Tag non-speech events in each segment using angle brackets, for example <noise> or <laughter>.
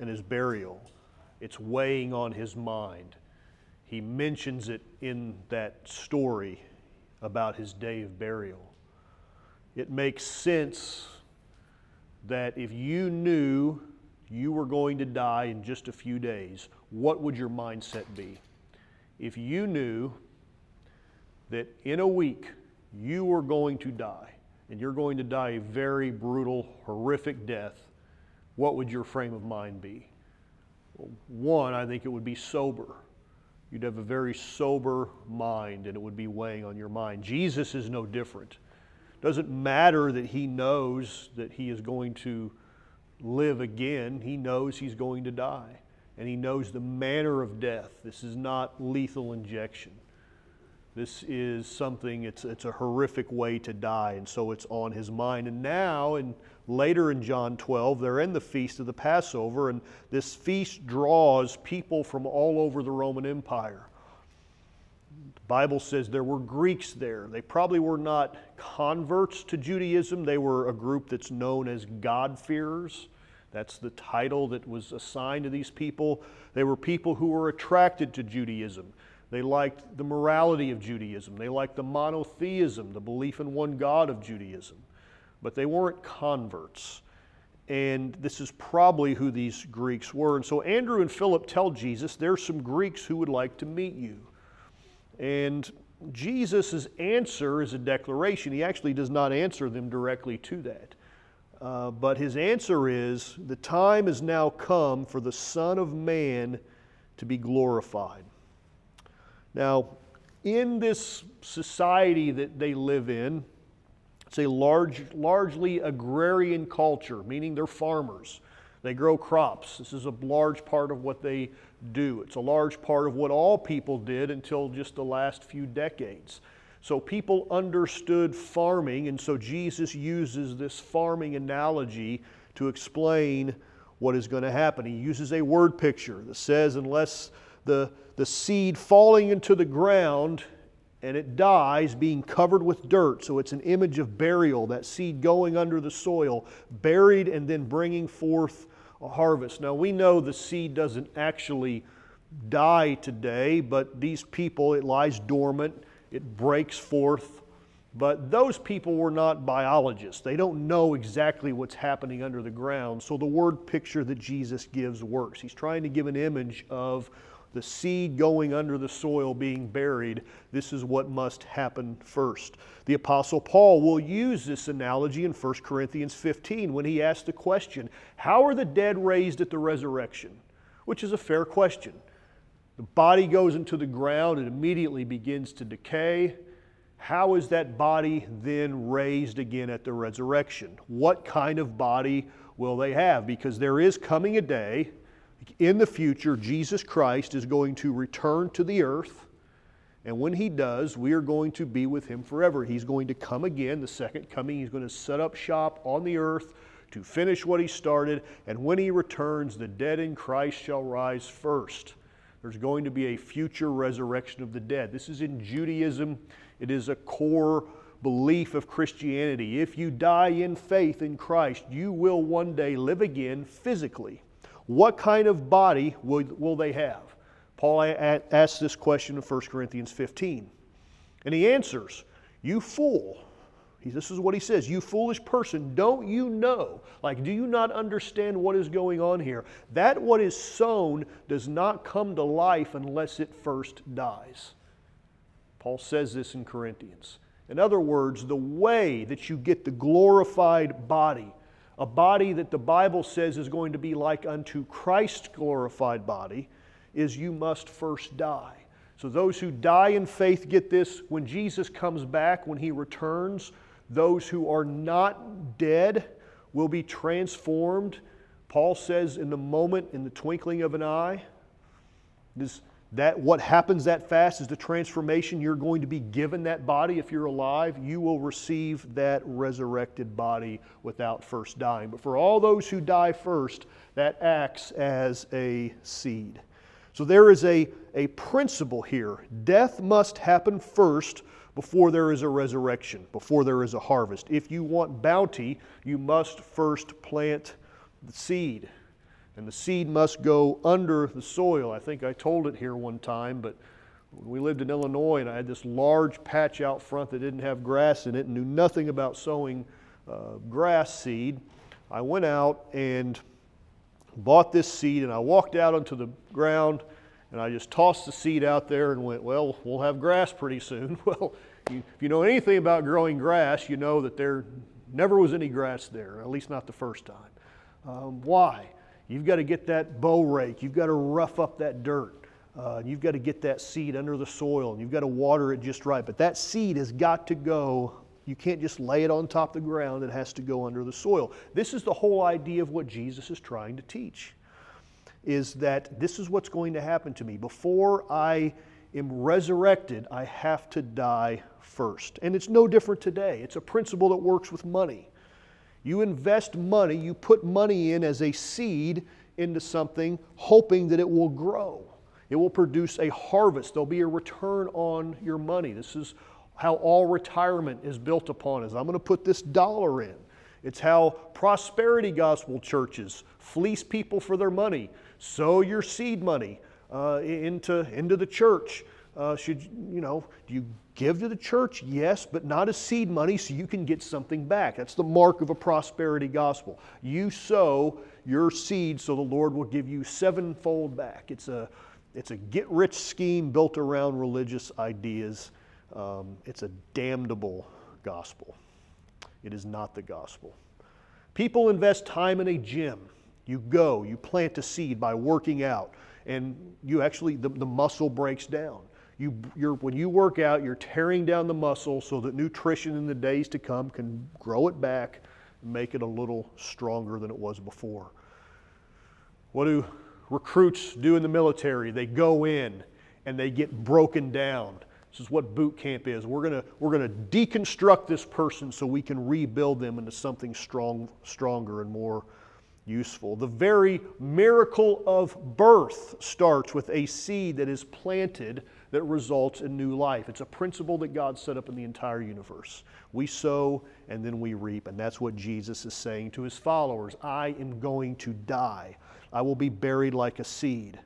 and his burial. It's weighing on his mind. He mentions it in that story about his day of burial. It makes sense that if you knew you were going to die in just a few days, what would your mindset be? If you knew that in a week you were going to die, and you're going to die a very brutal, horrific death, what would your frame of mind be? Well, one, I think it would be sober. You'd have a very sober mind and it would be weighing on your mind. Jesus is no different. Doesn't matter that he knows that he is going to live again, he knows he's going to die. And he knows the manner of death. This is not lethal injection. This is something, it's, it's a horrific way to die, and so it's on his mind. And now, and later in John 12, they're in the feast of the Passover, and this feast draws people from all over the Roman Empire. The Bible says there were Greeks there. They probably were not converts to Judaism, they were a group that's known as God-fearers. That's the title that was assigned to these people. They were people who were attracted to Judaism. They liked the morality of Judaism. They liked the monotheism, the belief in one God of Judaism. But they weren't converts. And this is probably who these Greeks were. And so Andrew and Philip tell Jesus, there's some Greeks who would like to meet you. And Jesus' answer is a declaration. He actually does not answer them directly to that. Uh, but his answer is the time has now come for the Son of Man to be glorified. Now, in this society that they live in, it's a large, largely agrarian culture, meaning they're farmers. They grow crops. This is a large part of what they do. It's a large part of what all people did until just the last few decades. So people understood farming, and so Jesus uses this farming analogy to explain what is going to happen. He uses a word picture that says, unless the, the seed falling into the ground and it dies being covered with dirt. So it's an image of burial, that seed going under the soil, buried and then bringing forth a harvest. Now we know the seed doesn't actually die today, but these people, it lies dormant, it breaks forth. But those people were not biologists. They don't know exactly what's happening under the ground. So the word picture that Jesus gives works. He's trying to give an image of the seed going under the soil being buried, this is what must happen first. The Apostle Paul will use this analogy in 1 Corinthians 15 when he asks the question How are the dead raised at the resurrection? Which is a fair question. The body goes into the ground and immediately begins to decay. How is that body then raised again at the resurrection? What kind of body will they have? Because there is coming a day in the future, Jesus Christ is going to return to the earth. And when he does, we are going to be with him forever. He's going to come again, the second coming. He's going to set up shop on the earth to finish what he started. And when he returns, the dead in Christ shall rise first. There's going to be a future resurrection of the dead. This is in Judaism, it is a core belief of Christianity. If you die in faith in Christ, you will one day live again physically. What kind of body will, will they have? Paul asks this question in 1 Corinthians 15. And he answers, You fool. He, this is what he says You foolish person, don't you know? Like, do you not understand what is going on here? That what is sown does not come to life unless it first dies. Paul says this in Corinthians. In other words, the way that you get the glorified body a body that the Bible says is going to be like unto Christ's glorified body, is you must first die. So those who die in faith get this when Jesus comes back, when he returns, those who are not dead will be transformed Paul says, in the moment, in the twinkling of an eye, this, that what happens that fast is the transformation. You're going to be given that body if you're alive. You will receive that resurrected body without first dying. But for all those who die first, that acts as a seed. So there is a, a principle here. Death must happen first before there is a resurrection, before there is a harvest. If you want bounty, you must first plant the seed. And the seed must go under the soil. I think I told it here one time, but when we lived in Illinois and I had this large patch out front that didn't have grass in it and knew nothing about sowing uh, grass seed. I went out and bought this seed and I walked out onto the ground and I just tossed the seed out there and went, well, we'll have grass pretty soon. <laughs> Well, you, if you know anything about growing grass, you know that there never was any grass there, at least not the first time. Um, why? You've got to get that bow rake, you've got to rough up that dirt. Uh, you've got to get that seed under the soil and you've got to water it just right. But that seed has got to go. You can't just lay it on top of the ground, it has to go under the soil. This is the whole idea of what Jesus is trying to teach. Is that this is what's going to happen to me. Before I am resurrected, I have to die first. And it's no different today. It's a principle that works with money. You invest money, you put money in as a seed into something, hoping that it will grow. It will produce a harvest. There'll be a return on your money. This is how all retirement is built upon is I'm going to put this dollar in. It's how prosperity gospel churches fleece people for their money. Sow your seed money uh, into, into the church. Uh, should you know? Do you give to the church? Yes, but not as seed money, so you can get something back. That's the mark of a prosperity gospel. You sow your seed, so the Lord will give you sevenfold back. It's a it's a get rich scheme built around religious ideas. Um, it's a damnable gospel. It is not the gospel. People invest time in a gym. You go, you plant a seed by working out, and you actually, the, the muscle breaks down. You, you're, when you work out, you're tearing down the muscle so that nutrition in the days to come can grow it back and make it a little stronger than it was before. What do recruits do in the military? They go in and they get broken down. This is what boot camp is. We're going we're gonna deconstruct this person so we can rebuild them into something strong, stronger and more useful. The very miracle of birth starts with a seed that is planted that results in new life. It's a principle that God set up in the entire universe. We sow and then we reap, and that's what Jesus is saying to his followers I am going to die. I will be buried like a seed.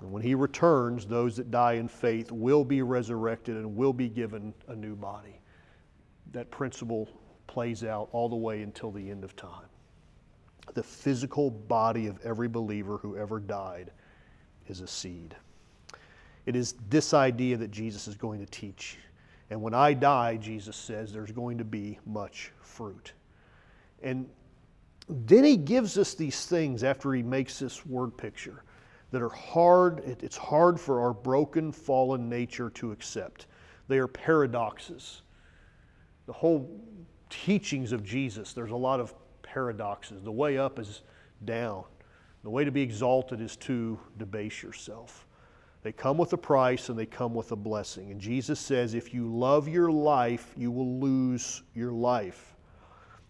And when he returns, those that die in faith will be resurrected and will be given a new body. That principle plays out all the way until the end of time. The physical body of every believer who ever died is a seed. It is this idea that Jesus is going to teach. And when I die, Jesus says, there's going to be much fruit. And then he gives us these things after he makes this word picture that are hard, it's hard for our broken, fallen nature to accept. They are paradoxes. The whole teachings of Jesus, there's a lot of paradoxes. The way up is down, the way to be exalted is to debase yourself. They come with a price and they come with a blessing. And Jesus says, if you love your life, you will lose your life.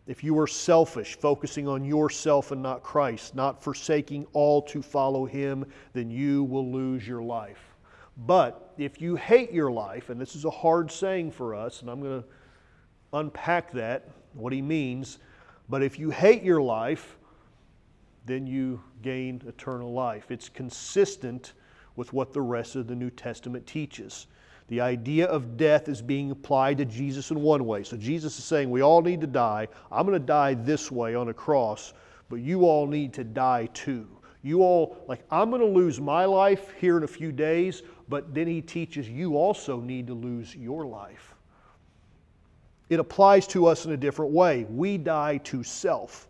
If you are selfish, focusing on yourself and not Christ, not forsaking all to follow Him, then you will lose your life. But if you hate your life, and this is a hard saying for us, and I'm going to unpack that, what he means, but if you hate your life, then you gain eternal life. It's consistent with what the rest of the New Testament teaches. The idea of death is being applied to Jesus in one way. So Jesus is saying, We all need to die. I'm going to die this way on a cross, but you all need to die too. You all, like, I'm going to lose my life here in a few days, but then he teaches you also need to lose your life. It applies to us in a different way. We die to self.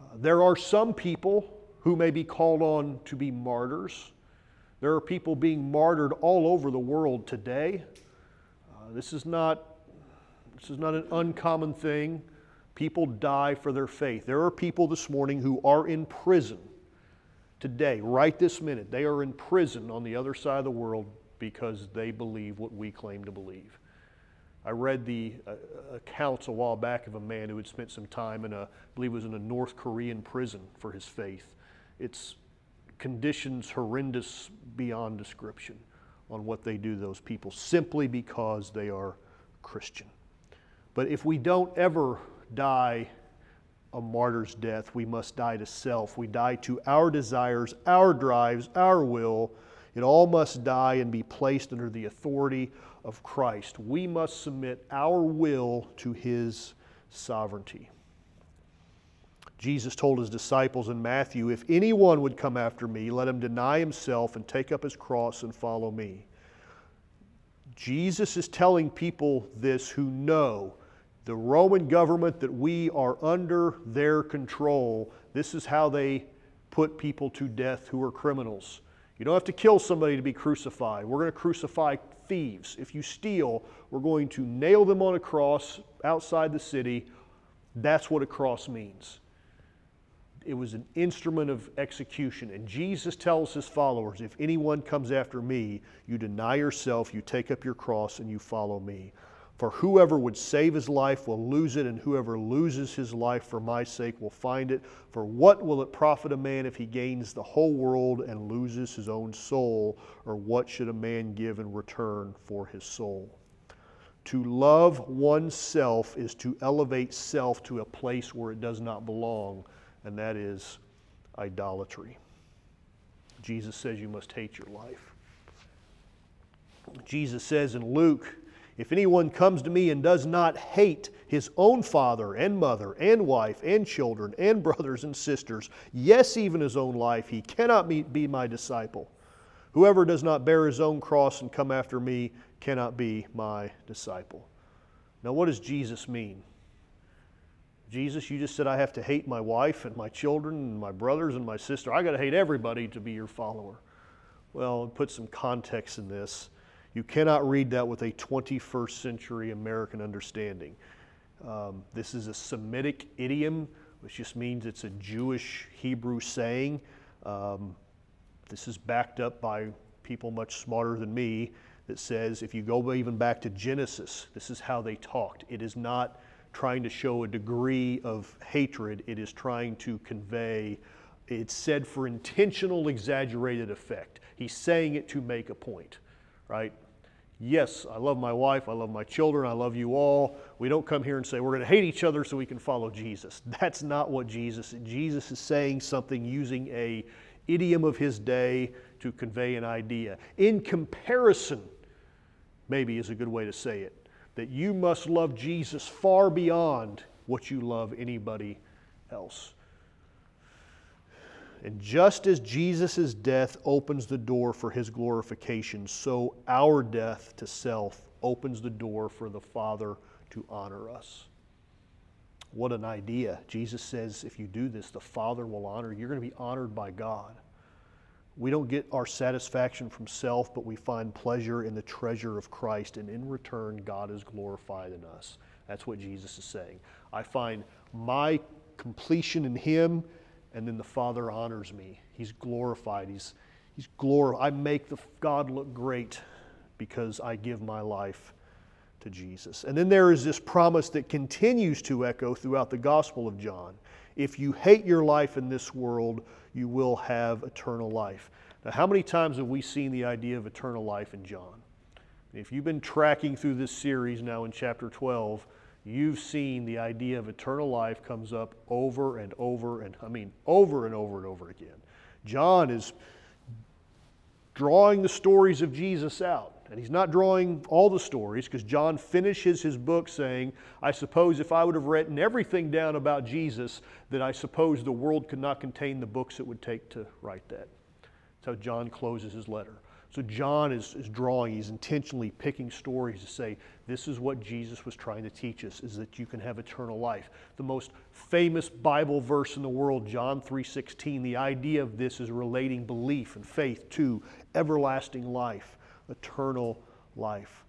Uh, there are some people who may be called on to be martyrs. There are people being martyred all over the world today. Uh, this, is not, this is not an uncommon thing. People die for their faith. There are people this morning who are in prison today, right this minute. They are in prison on the other side of the world because they believe what we claim to believe. I read the uh, accounts a while back of a man who had spent some time in a, I believe it was in a North Korean prison for his faith. It's conditions horrendous beyond description on what they do those people simply because they are Christian. But if we don't ever die a martyr's death, we must die to self. We die to our desires, our drives, our will. It all must die and be placed under the authority of Christ. We must submit our will to His sovereignty. Jesus told his disciples in Matthew, If anyone would come after me, let him deny himself and take up his cross and follow me. Jesus is telling people this who know the Roman government that we are under their control. This is how they put people to death who are criminals. You don't have to kill somebody to be crucified. We're going to crucify thieves. If you steal, we're going to nail them on a cross outside the city. That's what a cross means. It was an instrument of execution. And Jesus tells his followers if anyone comes after me, you deny yourself, you take up your cross, and you follow me. For whoever would save his life will lose it, and whoever loses his life for my sake will find it. For what will it profit a man if he gains the whole world and loses his own soul? Or what should a man give in return for his soul? To love oneself is to elevate self to a place where it does not belong, and that is idolatry. Jesus says you must hate your life. Jesus says in Luke, if anyone comes to me and does not hate his own father and mother and wife and children and <laughs> brothers and sisters, yes, even his own life, he cannot be my disciple. Whoever does not bear his own cross and come after me cannot be my disciple. Now, what does Jesus mean? Jesus, you just said I have to hate my wife and my children and my brothers and my sister. I got to hate everybody to be your follower. Well, put some context in this. You cannot read that with a 21st century American understanding. Um, this is a Semitic idiom, which just means it's a Jewish Hebrew saying. Um, this is backed up by people much smarter than me that says if you go even back to Genesis, this is how they talked. It is not trying to show a degree of hatred, it is trying to convey, it's said for intentional exaggerated effect. He's saying it to make a point, right? Yes, I love my wife, I love my children, I love you all. We don't come here and say we're going to hate each other so we can follow Jesus. That's not what Jesus Jesus is saying something using a idiom of his day to convey an idea. In comparison, maybe is a good way to say it, that you must love Jesus far beyond what you love anybody else. And just as Jesus' death opens the door for his glorification, so our death to self opens the door for the Father to honor us. What an idea. Jesus says if you do this, the Father will honor you. You're going to be honored by God. We don't get our satisfaction from self, but we find pleasure in the treasure of Christ, and in return, God is glorified in us. That's what Jesus is saying. I find my completion in Him and then the Father honors me. He's glorified. He's, he's glorified. I make the God look great because I give my life to Jesus. And then there is this promise that continues to echo throughout the Gospel of John. If you hate your life in this world, you will have eternal life. Now, how many times have we seen the idea of eternal life in John? If you've been tracking through this series now in chapter 12, you've seen the idea of eternal life comes up over and over and I mean over and over and over again. John is drawing the stories of Jesus out. And he's not drawing all the stories because John finishes his book saying, I suppose if I would have written everything down about Jesus, that I suppose the world could not contain the books it would take to write that. That's how John closes his letter. So John is, is drawing, he's intentionally picking stories to say, this is what Jesus was trying to teach us, is that you can have eternal life. The most famous Bible verse in the world, John 3.16, the idea of this is relating belief and faith to everlasting life, eternal life.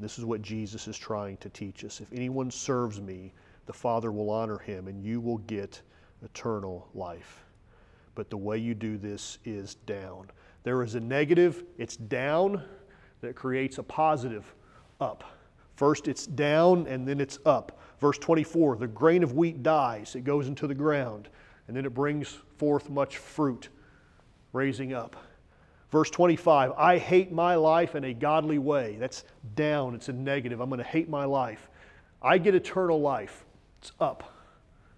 This is what Jesus is trying to teach us. If anyone serves me, the Father will honor him, and you will get eternal life. But the way you do this is down. There is a negative, it's down, that creates a positive up. First it's down and then it's up. Verse 24 the grain of wheat dies, it goes into the ground, and then it brings forth much fruit, raising up. Verse 25 I hate my life in a godly way. That's down, it's a negative. I'm going to hate my life. I get eternal life. It's up.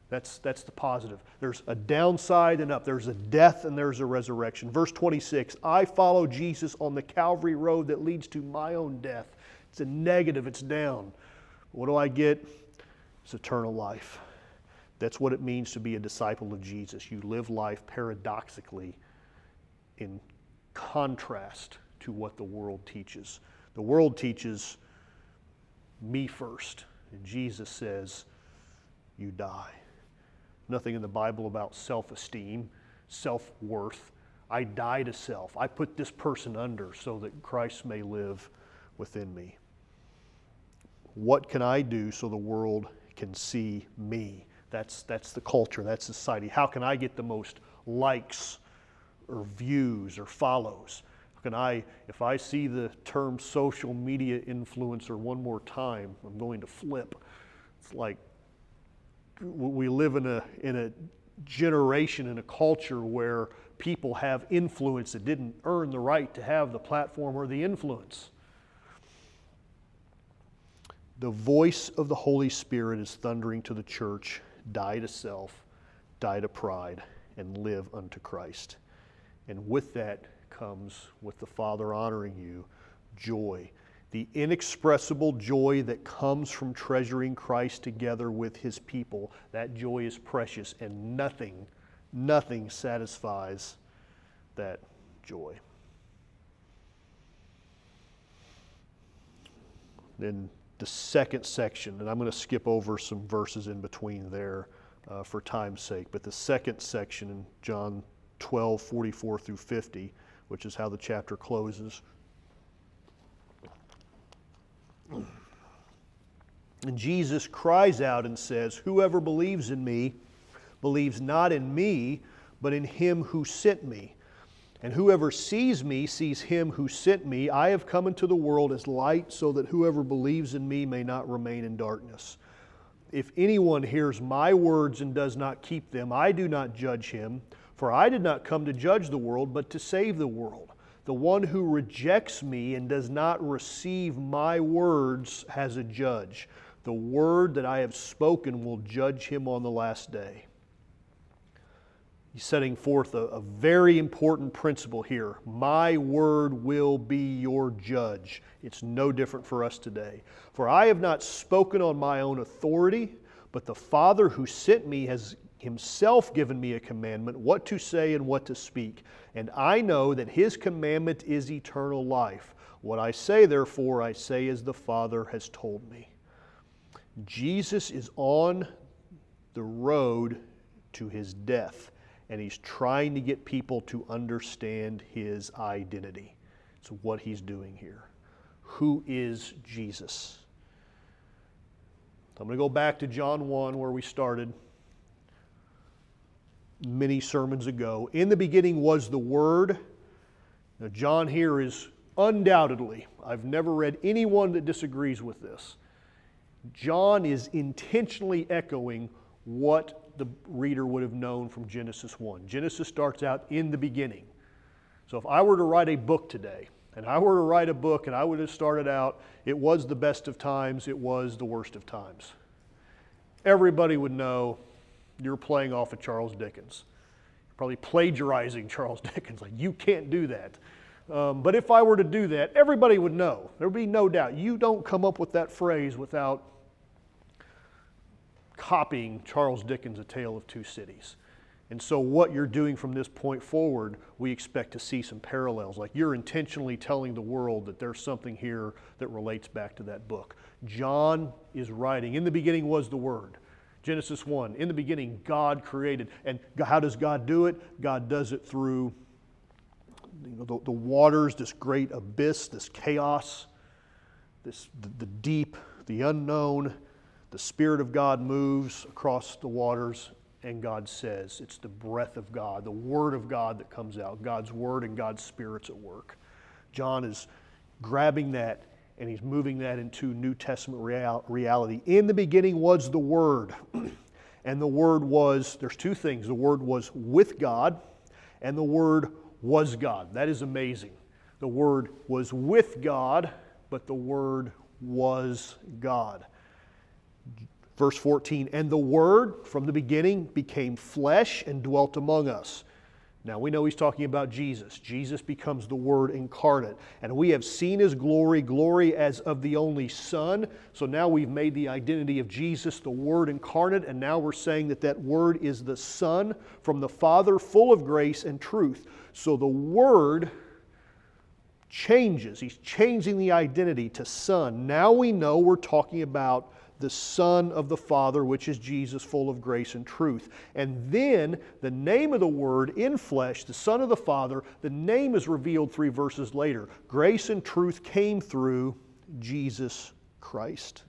That's, that's the positive. There's a downside and up. There's a death and there's a resurrection. Verse 26 I follow Jesus on the Calvary road that leads to my own death. It's a negative, it's down. What do I get? It's eternal life. That's what it means to be a disciple of Jesus. You live life paradoxically in contrast to what the world teaches. The world teaches me first, and Jesus says, You die. Nothing in the Bible about self esteem, self worth. I die to self. I put this person under so that Christ may live within me. What can I do so the world can see me? That's, that's the culture, that's society. How can I get the most likes or views or follows? Can I, if I see the term social media influencer one more time, I'm going to flip. It's like we live in a, in a generation, in a culture where people have influence that didn't earn the right to have the platform or the influence. The voice of the Holy Spirit is thundering to the church die to self, die to pride, and live unto Christ. And with that comes, with the Father honoring you, joy. The inexpressible joy that comes from treasuring Christ together with his people. That joy is precious, and nothing, nothing satisfies that joy. Then the second section, and I'm going to skip over some verses in between there uh, for time's sake, but the second section in John 12, 44 through 50, which is how the chapter closes. And Jesus cries out and says, Whoever believes in me believes not in me, but in him who sent me. And whoever sees me sees him who sent me. I have come into the world as light, so that whoever believes in me may not remain in darkness. If anyone hears my words and does not keep them, I do not judge him, for I did not come to judge the world, but to save the world. The one who rejects me and does not receive my words has a judge. The word that I have spoken will judge him on the last day. He's setting forth a, a, very important principle here. My word will be your judge. It's no different for us today. For I have not spoken on my own authority, but the Father who sent me has himself given me a commandment what to say and what to speak. And I know that his commandment is eternal life. What I say, therefore, I say as the Father has told me. Jesus is on the road to his death and he's trying to get people to understand his identity. It's what he's doing here. Who is Jesus? I'm going to go back to John 1 where we started many sermons ago. In the beginning was the Word. Now, John here is undoubtedly, I've never read anyone that disagrees with this. John is intentionally echoing what the reader would have known from Genesis 1. Genesis starts out in the beginning. So if I were to write a book today, and I were to write a book and I would have started out, it was the best of times, it was the worst of times. Everybody would know you're playing off of Charles Dickens. You're probably plagiarizing <laughs> Charles Dickens. Like, you can't do that. Um, but if I were to do that, everybody would know. There would be no doubt. You don't come up with that phrase without copying Charles Dickens' A Tale of Two Cities. And so, what you're doing from this point forward, we expect to see some parallels. Like you're intentionally telling the world that there's something here that relates back to that book. John is writing, In the beginning was the Word. Genesis 1, in the beginning, God created. And how does God do it? God does it through you know, the, the waters, this great abyss, this chaos this, the, the deep, the unknown, the Spirit of God moves across the waters, and God says, it's the breath of God, the Word of God that comes out, God's Word and God's Spirit's at work. John is grabbing that and he's moving that into New Testament real, reality. In the beginning was the Word, <clears throat> and the Word was, there's two things the Word was with God, and the Word was God. That is amazing. The Word was with God, but the Word was God. Verse 14, and the Word from the beginning became flesh and dwelt among us. Now we know he's talking about Jesus. Jesus becomes the Word incarnate. And we have seen his glory, glory as of the only Son. So now we've made the identity of Jesus the Word incarnate, and now we're saying that that Word is the Son from the Father, full of grace and truth. So the Word changes. He's changing the identity to Son. Now we know we're talking about the Son of the Father, which is Jesus, full of grace and truth. And then the name of the Word in flesh, the Son of the Father, the name is revealed three verses later. Grace and truth came through Jesus Christ.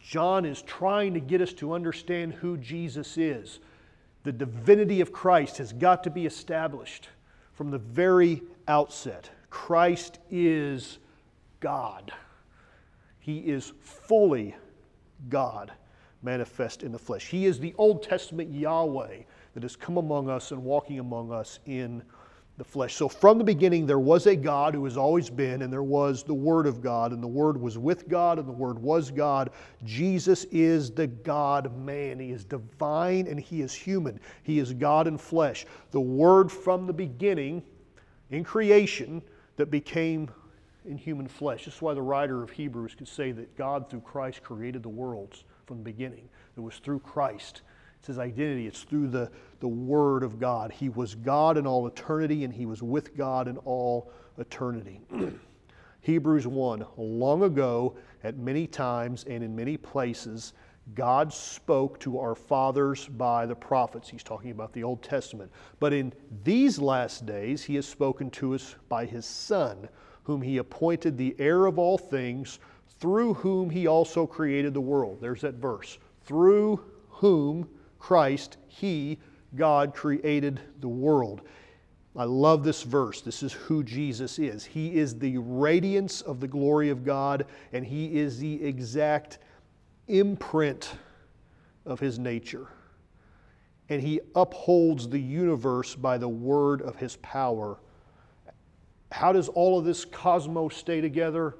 John is trying to get us to understand who Jesus is. The divinity of Christ has got to be established from the very outset. Christ is God. He is fully God manifest in the flesh. He is the Old Testament Yahweh that has come among us and walking among us in the flesh. So from the beginning, there was a God who has always been, and there was the Word of God, and the Word was with God, and the Word was God. Jesus is the God man. He is divine and He is human. He is God in flesh. The Word from the beginning in creation that became in human flesh. This is why the writer of Hebrews could say that God through Christ created the worlds from the beginning. It was through Christ. It's his identity, it's through the, the Word of God. He was God in all eternity, and he was with God in all eternity. <clears throat> Hebrews 1 Long ago, at many times and in many places, God spoke to our fathers by the prophets. He's talking about the Old Testament. But in these last days, He has spoken to us by His Son whom he appointed the heir of all things, through whom he also created the world. There's that verse. Through whom Christ, he, God, created the world. I love this verse. This is who Jesus is. He is the radiance of the glory of God, and he is the exact imprint of his nature. And he upholds the universe by the word of his power how does all of this cosmos stay together?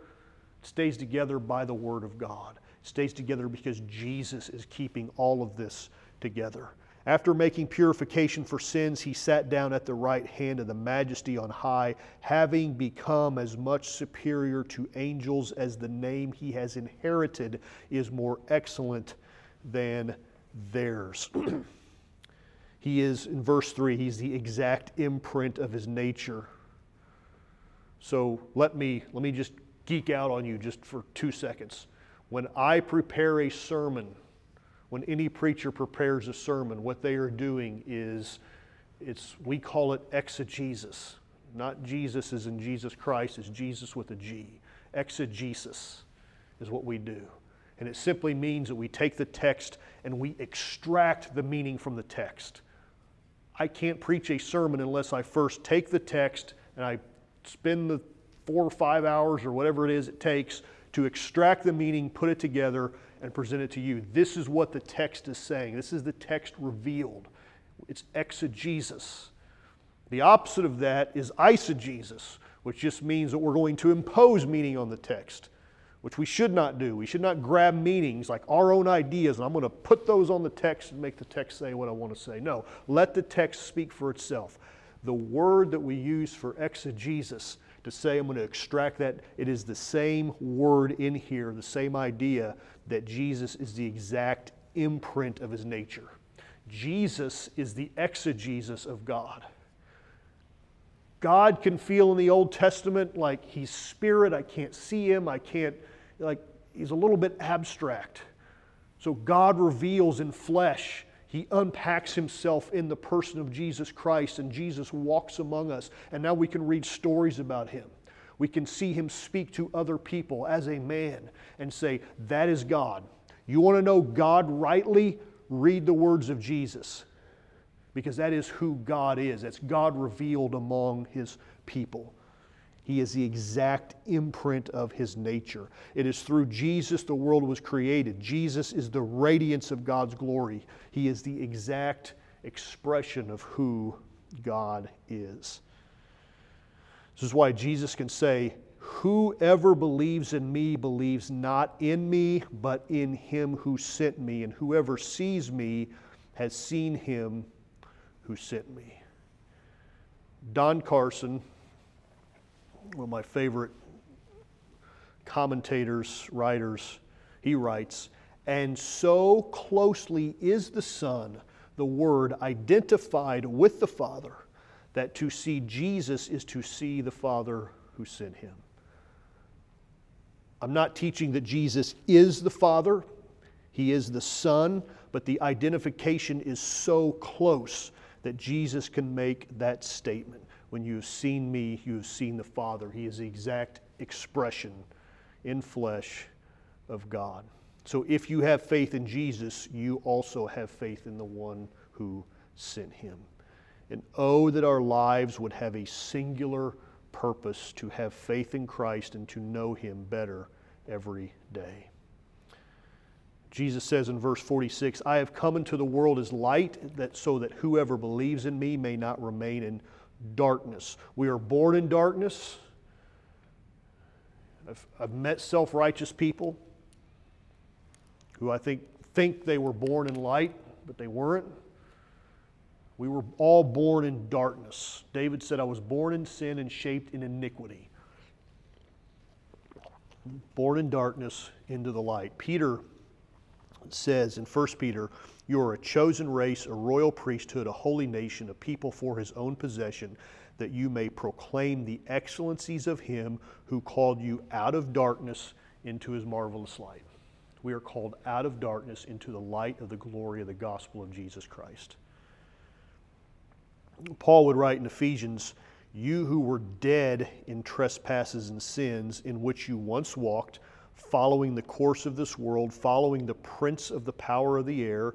It stays together by the Word of God. It stays together because Jesus is keeping all of this together. After making purification for sins, he sat down at the right hand of the majesty on high, having become as much superior to angels as the name he has inherited is more excellent than theirs. <clears throat> he is, in verse 3, he's the exact imprint of his nature. So let me, let me just geek out on you just for two seconds. When I prepare a sermon, when any preacher prepares a sermon, what they are doing is it's we call it exegesis. Not Jesus is in Jesus Christ, it's Jesus with a G. Exegesis is what we do. And it simply means that we take the text and we extract the meaning from the text. I can't preach a sermon unless I first take the text and I spend the four or five hours or whatever it is it takes to extract the meaning, put it together, and present it to you. This is what the text is saying. This is the text revealed. It's exegesis. The opposite of that is eisegesis, which just means that we're going to impose meaning on the text, which we should not do. We should not grab meanings like our own ideas and I'm going to put those on the text and make the text say what I want to say. No, let the text speak for itself the word that we use for exegesis to say I'm going to extract that, it is the same word in here, the same idea that Jesus is the exact imprint of his nature. Jesus is the exegesis of God. God can feel in the Old Testament like he's spirit, I can't see him, I can't, like, he's a little bit abstract. So God reveals in flesh he unpacks himself in the person of Jesus Christ, and Jesus walks among us. And now we can read stories about him. We can see him speak to other people as a man and say, That is God. You want to know God rightly? Read the words of Jesus because that is who God is. That's God revealed among his people. He is the exact imprint of his nature. It is through Jesus the world was created. Jesus is the radiance of God's glory. He is the exact expression of who God is. This is why Jesus can say, Whoever believes in me believes not in me, but in him who sent me. And whoever sees me has seen him who sent me. Don Carson, one of my favorite commentators, writers, he writes, and so closely is the Son, the Word, identified with the Father, that to see Jesus is to see the Father who sent him. I'm not teaching that Jesus is the Father, He is the Son, but the identification is so close that Jesus can make that statement. When you have seen me, you have seen the Father. He is the exact expression in flesh of God. So if you have faith in Jesus, you also have faith in the one who sent him. And oh, that our lives would have a singular purpose to have faith in Christ and to know him better every day. Jesus says in verse 46, I have come into the world as light, that so that whoever believes in me may not remain in darkness. We are born in darkness. I've, I've met self righteous people who I think think they were born in light, but they weren't. We were all born in darkness. David said, I was born in sin and shaped in iniquity. Born in darkness into the light. Peter says in 1 Peter, You are a chosen race, a royal priesthood, a holy nation, a people for his own possession, that you may proclaim the excellencies of him who called you out of darkness into his marvelous light. We are called out of darkness into the light of the glory of the gospel of Jesus Christ. Paul would write in Ephesians, You who were dead in trespasses and sins in which you once walked, following the course of this world, following the prince of the power of the air,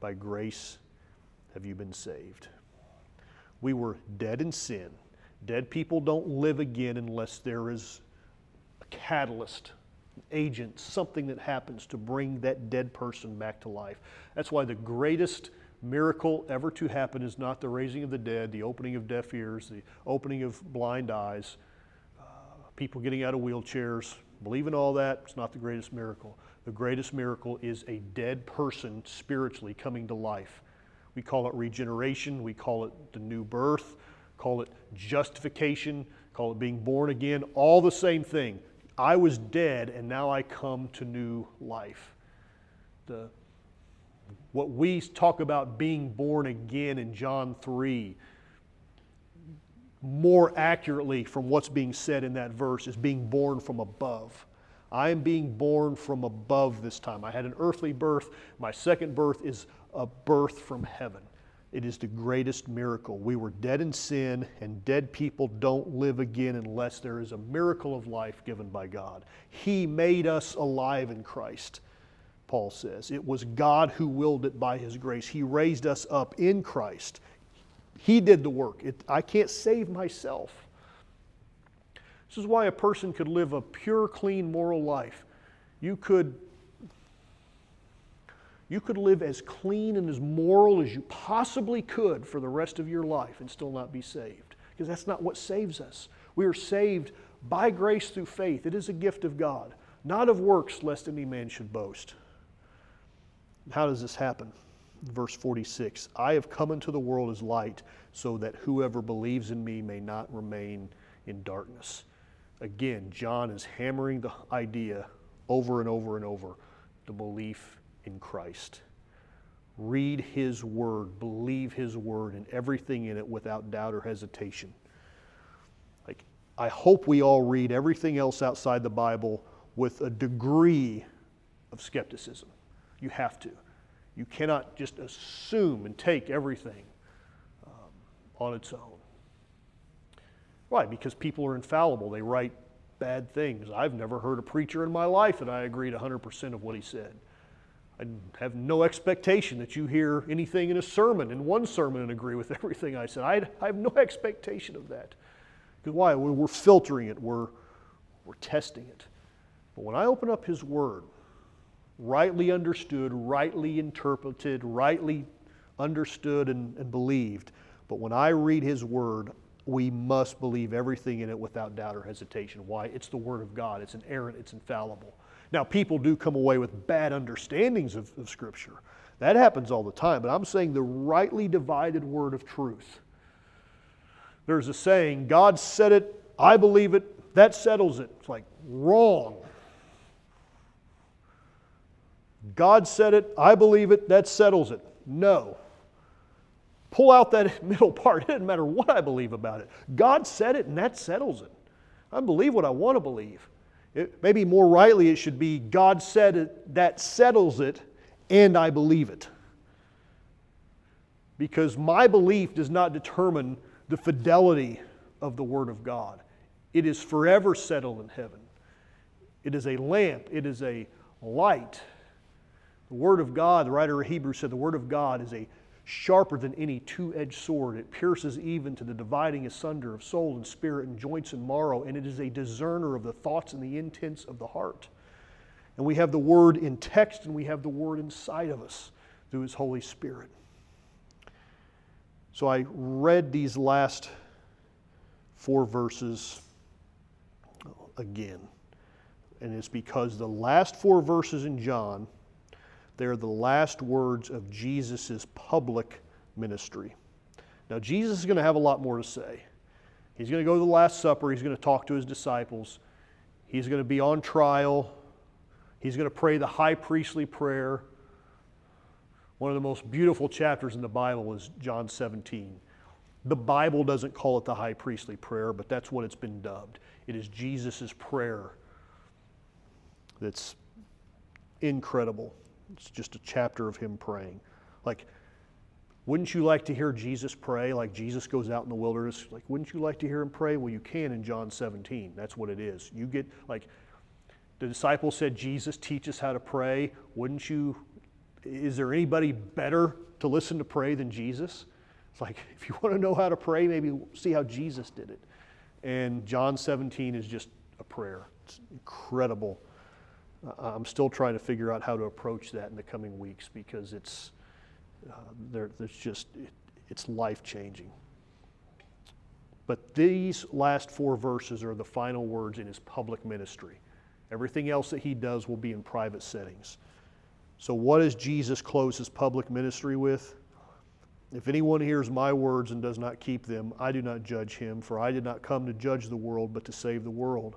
By grace have you been saved. We were dead in sin. Dead people don't live again unless there is a catalyst, an agent, something that happens to bring that dead person back to life. That's why the greatest miracle ever to happen is not the raising of the dead, the opening of deaf ears, the opening of blind eyes, uh, people getting out of wheelchairs. Believe in all that, it's not the greatest miracle. The greatest miracle is a dead person spiritually coming to life. We call it regeneration, we call it the new birth, call it justification, call it being born again, all the same thing. I was dead and now I come to new life. The what we talk about being born again in John 3 more accurately from what's being said in that verse is being born from above. I am being born from above this time. I had an earthly birth. My second birth is a birth from heaven. It is the greatest miracle. We were dead in sin, and dead people don't live again unless there is a miracle of life given by God. He made us alive in Christ. Paul says. It was God who willed it by his grace. He raised us up in Christ. He did the work. It, I can't save myself. This is why a person could live a pure, clean, moral life. You could, you could live as clean and as moral as you possibly could for the rest of your life and still not be saved. Because that's not what saves us. We are saved by grace through faith. It is a gift of God, not of works, lest any man should boast. How does this happen? Verse 46 I have come into the world as light, so that whoever believes in me may not remain in darkness. Again, John is hammering the idea over and over and over the belief in Christ. Read His Word, believe His Word, and everything in it without doubt or hesitation. Like, I hope we all read everything else outside the Bible with a degree of skepticism. You have to. You cannot just assume and take everything um, on its own. Why? Because people are infallible. They write bad things. I've never heard a preacher in my life that I agreed 100% of what he said. I have no expectation that you hear anything in a sermon, in one sermon, and agree with <laughs> everything I said. I, I have no expectation of that. Because why? We're, filtering it, we're, we're testing it. But when I open up His Word, rightly understood, rightly interpreted, rightly understood and, and believed, but when I read His Word, we must believe everything in it without doubt or hesitation. Why? It's the Word of God, it's inerrant, it's infallible. Now, people do come away with bad understandings of, of Scripture. That happens all the time, but I'm saying the rightly divided word of truth. There's a saying, God said it, I believe it, that settles it. It's like wrong. God said it, I believe it, that settles it. No. Pull out that <laughs> middle part. It doesn't matter what I believe about it. God said it, and that settles it. I believe what I want to believe. It, maybe more rightly, it should be God said it, that settles it, and I believe it. Because my belief does not determine the fidelity of the Word of God. It is forever settled in heaven. It is a lamp, it is a light. The Word of God, the writer of Hebrews said, the Word of God is a sharper than any two edged sword. It pierces even to the dividing asunder of soul and spirit and joints and marrow, and it is a discerner of the thoughts and the intents of the heart. And we have the Word in text and we have the Word inside of us through His Holy Spirit. So I read these last four verses again. And it's because the last four verses in John they're the last words of Jesus' public ministry. Now, Jesus is going to have a lot more to say. He's going to go to the Last Supper, he's going to talk to his disciples, he's going to be on trial, he's going to pray the high priestly prayer. One of the most beautiful chapters in the Bible is John 17. The Bible doesn't call it the high priestly prayer, but that's what it's been dubbed. It is Jesus' prayer that's incredible. It's just a chapter of him praying. Like, wouldn't you like to hear Jesus pray like Jesus goes out in the wilderness? Like, wouldn't you like to hear him pray? Well, you can in John 17. That's what it is. You get, like, the disciples said, Jesus, teach us how to pray. Wouldn't you? Is there anybody better to listen to pray than Jesus? It's like, <laughs> if you want to know how to pray, maybe see how Jesus did it. And John 17 is just a prayer. It's incredible I'm still trying to figure out how to approach that in the coming weeks because it's uh, there, there's just it, it's life changing. But these last four verses are the final words in his public ministry. Everything else that he does will be in private settings. So, what does Jesus close his public ministry with? If anyone hears my words and does not keep them, I do not judge him, for I did not come to judge the world, but to save the world.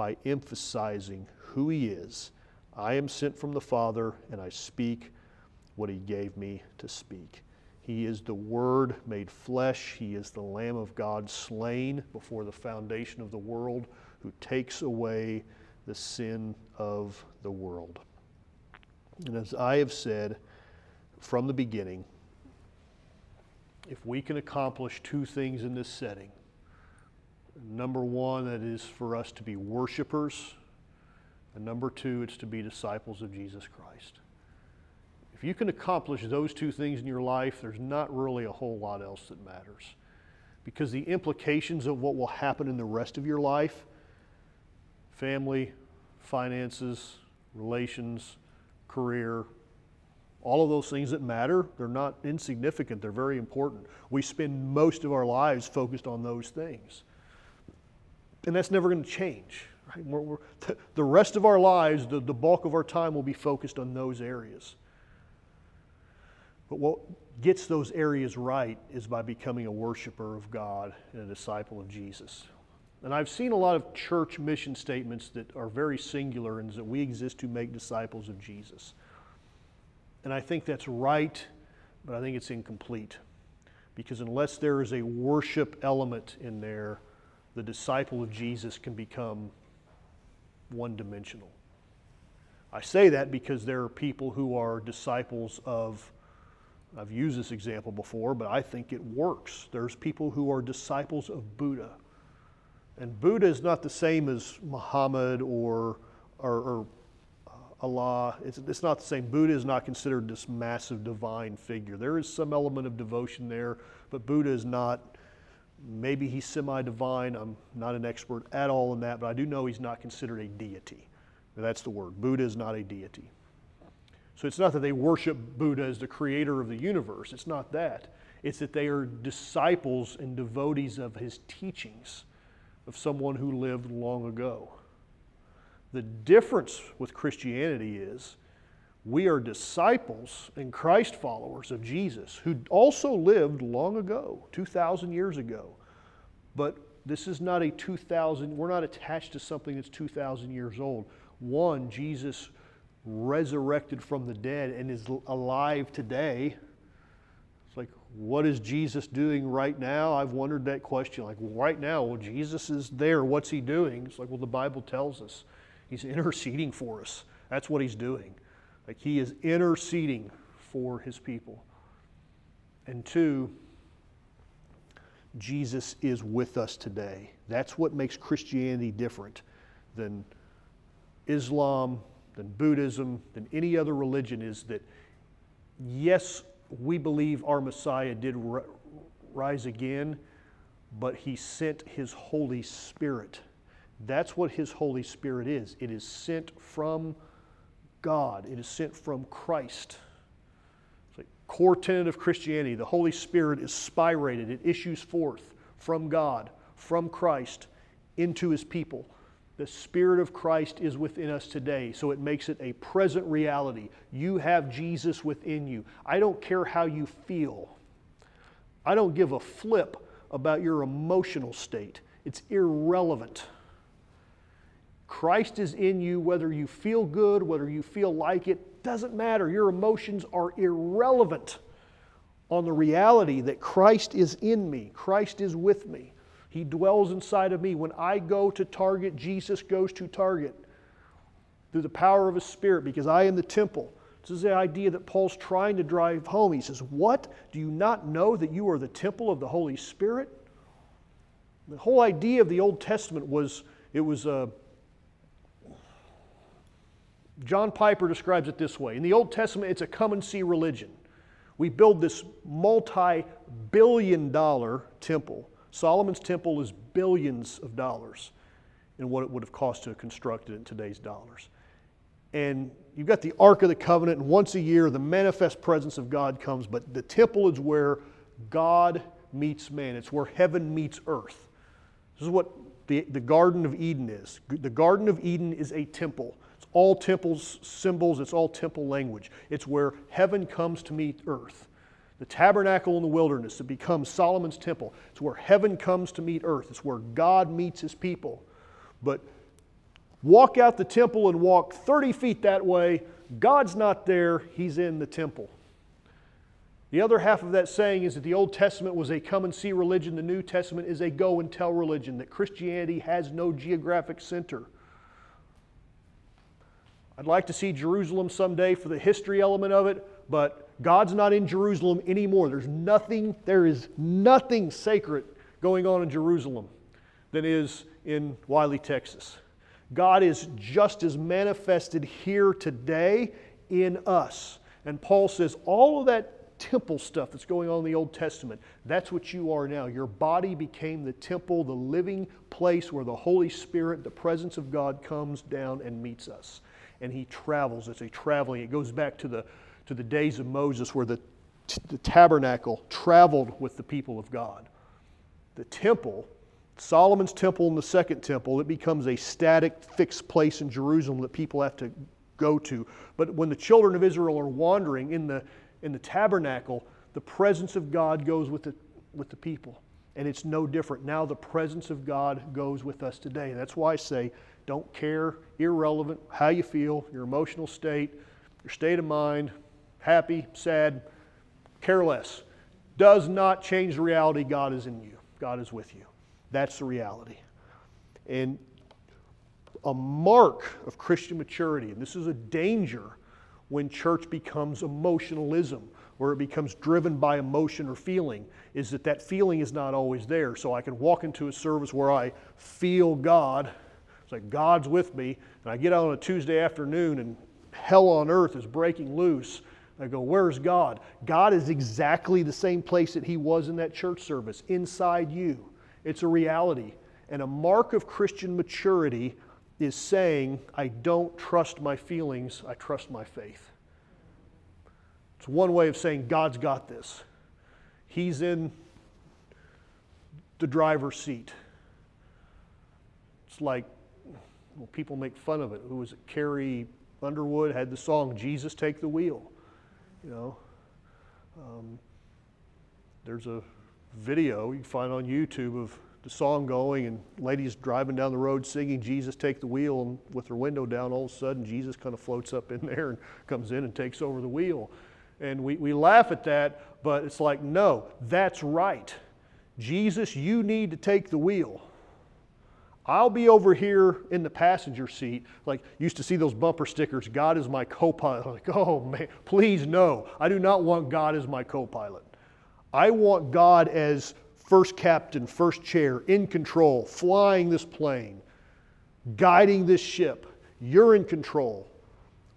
by emphasizing who he is. I am sent from the Father, and I speak what he gave me to speak. He is the Word made flesh. He is the Lamb of God slain before the foundation of the world, who takes away the sin of the world. And as I have said from the beginning, if we can accomplish two things in this setting, Number one, that is for us to be worshipers. And number two, it's to be disciples of Jesus Christ. If you can accomplish those two things in your life, there's not really a whole lot else that matters. Because the implications of what will happen in the rest of your life family, finances, relations, career, all of those things that matter, they're not insignificant, they're very important. We spend most of our lives focused on those things. And that's never going to change. Right? We're, we're, the rest of our lives, the, the bulk of our time will be focused on those areas. But what gets those areas right is by becoming a worshiper of God and a disciple of Jesus. And I've seen a lot of church mission statements that are very singular and that we exist to make disciples of Jesus. And I think that's right, but I think it's incomplete. Because unless there is a worship element in there, the disciple of Jesus can become one dimensional. I say that because there are people who are disciples of, I've used this example before, but I think it works. There's people who are disciples of Buddha. And Buddha is not the same as Muhammad or, or, or uh, Allah. It's, it's not the same. Buddha is not considered this massive divine figure. There is some element of devotion there, but Buddha is not Maybe he's semi divine. I'm not an expert at all in that, but I do know he's not considered a deity. That's the word. Buddha is not a deity. So it's not that they worship Buddha as the creator of the universe. It's not that. It's that they are disciples and devotees of his teachings, of someone who lived long ago. The difference with Christianity is we are disciples and Christ followers of Jesus who also lived long ago, 2,000 years ago. But this is not a 2,000, we're not attached to something that's 2,000 years old. One, Jesus resurrected from the dead and is alive today. It's like, what is Jesus doing right now? I've wondered that question. Like, right now, well, Jesus is there. What's he doing? It's like, well, the Bible tells us he's interceding for us. That's what he's doing. Like he is interceding for his people. And two, Jesus is with us today. That's what makes Christianity different than Islam, than Buddhism, than any other religion is that, yes, we believe our Messiah did rise again, but he sent his Holy Spirit. That's what his Holy Spirit is. It is sent from God, it is sent from Christ. It's like core tenet of Christianity. The Holy Spirit is spirated, it issues forth from God, from Christ, into his people. The Spirit of Christ is within us today, so it makes it a present reality. You have Jesus within you. I don't care how you feel, I don't give a flip about your emotional state. It's irrelevant. Christ is in you, whether you feel good, whether you feel like it, doesn't matter. Your emotions are irrelevant on the reality that Christ is in me, Christ is with me. He dwells inside of me. When I go to Target, Jesus goes to Target through the power of His Spirit because I am the temple. This is the idea that Paul's trying to drive home. He says, What? Do you not know that you are the temple of the Holy Spirit? The whole idea of the Old Testament was it was a John Piper describes it this way In the Old Testament, it's a come and see religion. We build this multi billion dollar temple. Solomon's temple is billions of dollars in what it would have cost to have constructed it in today's dollars. And you've got the Ark of the Covenant, and once a year the manifest presence of God comes, but the temple is where God meets man, it's where heaven meets earth. This is what the, the Garden of Eden is. The Garden of Eden is a temple all temples symbols, it's all temple language. It's where heaven comes to meet earth. The tabernacle in the wilderness, it becomes Solomon's temple. It's where heaven comes to meet earth. It's where God meets his people. But walk out the temple and walk 30 feet that way, God's not there, he's in the temple. The other half of that saying is that the Old Testament was a come and see religion, the New Testament is a go and tell religion, that Christianity has no geographic center. I'd like to see Jerusalem someday for the history element of it, but God's not in Jerusalem anymore. There's nothing, there is nothing sacred going on in Jerusalem than is in Wylie, Texas. God is just as manifested here today in us. And Paul says all of that temple stuff that's going on in the Old Testament. That's what you are now. Your body became the temple, the living place where the Holy Spirit, the presence of God, comes down and meets us. And He travels. It's a traveling. It goes back to the, to the days of Moses where the, the tabernacle traveled with the people of God. The temple, Solomon's temple and the second temple, it becomes a static, fixed place in Jerusalem that people have to go to. But when the children of Israel are wandering in the, in the tabernacle, the presence of God goes with the, with the people. And it's no different. Now the presence of God goes with us today. That's why I say, don't care, irrelevant, how you feel, your emotional state, your state of mind, happy, sad, care less. Does not change the reality God is in you. God is with you. That's the reality. And a mark of Christian maturity, and this is a danger when church becomes emotionalism, where it becomes driven by emotion or feeling, is that that feeling is not always there. So I can walk into a service where I feel God, it's like God's with me, and I get out on a Tuesday afternoon and hell on earth is breaking loose. I go, Where's God? God is exactly the same place that He was in that church service, inside you. It's a reality. And a mark of Christian maturity is saying, I don't trust my feelings, I trust my faith. It's one way of saying God's got this. He's in the driver's seat. It's like, well, people make fun of it. Who was it? Carrie Underwood had the song Jesus Take the Wheel. You know, um, there's a video you can find on YouTube of the song going and ladies driving down the road singing jesus take the wheel and with her window down all of a sudden jesus kind of floats up in <laughs> there and comes in and takes over the wheel and we, we laugh at that but it's like no that's right jesus you need to take the wheel I'll be over here in the passenger seat. Like, used to see those bumper stickers, God is my co pilot. <laughs> Like, oh man, please no. I do not want God as my co pilot. I want God as first captain, first chair, in control, flying this plane, guiding this ship. You're in control.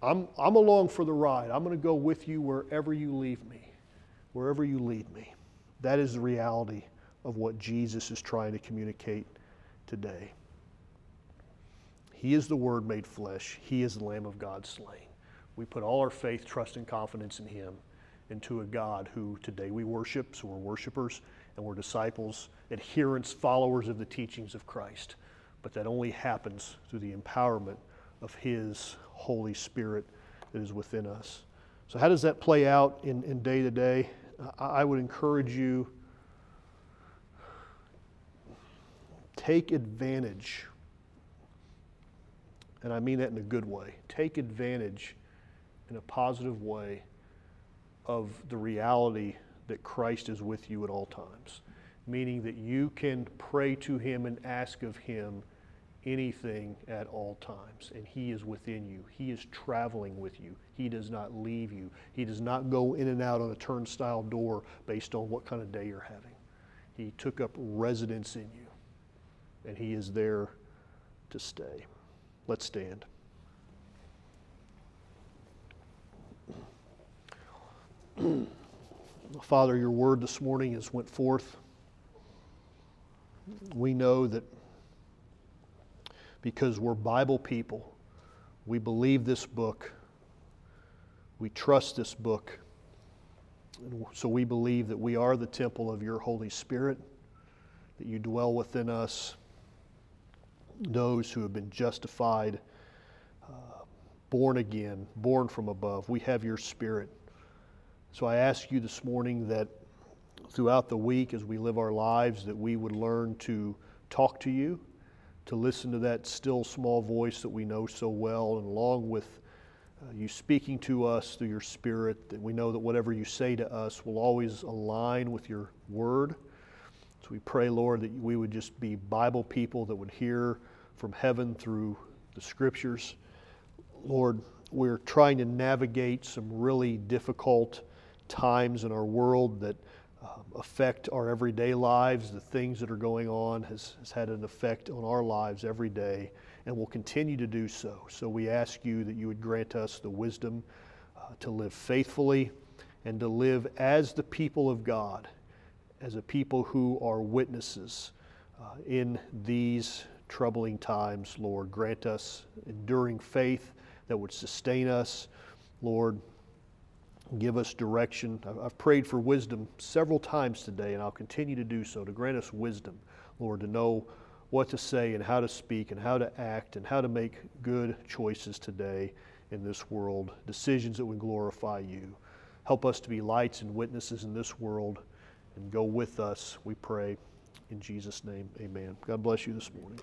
I'm, I'm along for the ride. I'm going to go with you wherever you leave me, wherever you lead me. That is the reality of what Jesus is trying to communicate today. He is the Word made flesh, He is the Lamb of God slain. We put all our faith, trust, and confidence in Him and to a God who today we worship, so we're worshipers and we're disciples, adherents, followers of the teachings of Christ. But that only happens through the empowerment of His Holy Spirit that is within us. So, how does that play out in, in day to day? I would encourage you take advantage, and I mean that in a good way, take advantage in a positive way of the reality that Christ is with you at all times, meaning that you can pray to Him and ask of Him anything at all times, and He is within you. He is traveling with you. He does not leave you. He does not go in and out on a turnstile door based on what kind of day you're having. He took up residence in you, and He is there to stay. Let's stand. <clears throat> Father, your word this morning has went forth. We know that because we're Bible people, we believe this book, we trust this book. And so we believe that we are the temple of your Holy Spirit, that you dwell within us, those who have been justified, uh, born again, born from above. We have your Spirit. So I ask you this morning that throughout the week as we live our lives that we would learn to talk to you, to listen to that still small voice that we know so well, and along with uh, you speaking to us through your spirit, that we know that whatever you say to us will always align with your word. So we pray, Lord, that we would just be Bible people that would hear from heaven through the scriptures. Lord, we're trying to navigate some really difficult times in our world that um, affect our everyday lives, the things that are going on has, has had an effect on our lives every day and will continue to do so. So we ask you that you would grant us the wisdom uh, to live faithfully and to live as the people of God, as a people who are witnesses uh, in these troubling times, Lord. Grant us enduring faith that would sustain us. Lord, give us direction. I've prayed for wisdom several times today, and I'll continue to do so to grant us wisdom, Lord, to know what to say and how to speak and how to act and how to make good choices today in this world, decisions that would glorify you. Help us to be lights and witnesses in this world and go with us, we pray. In Jesus' name, amen. God bless you this morning.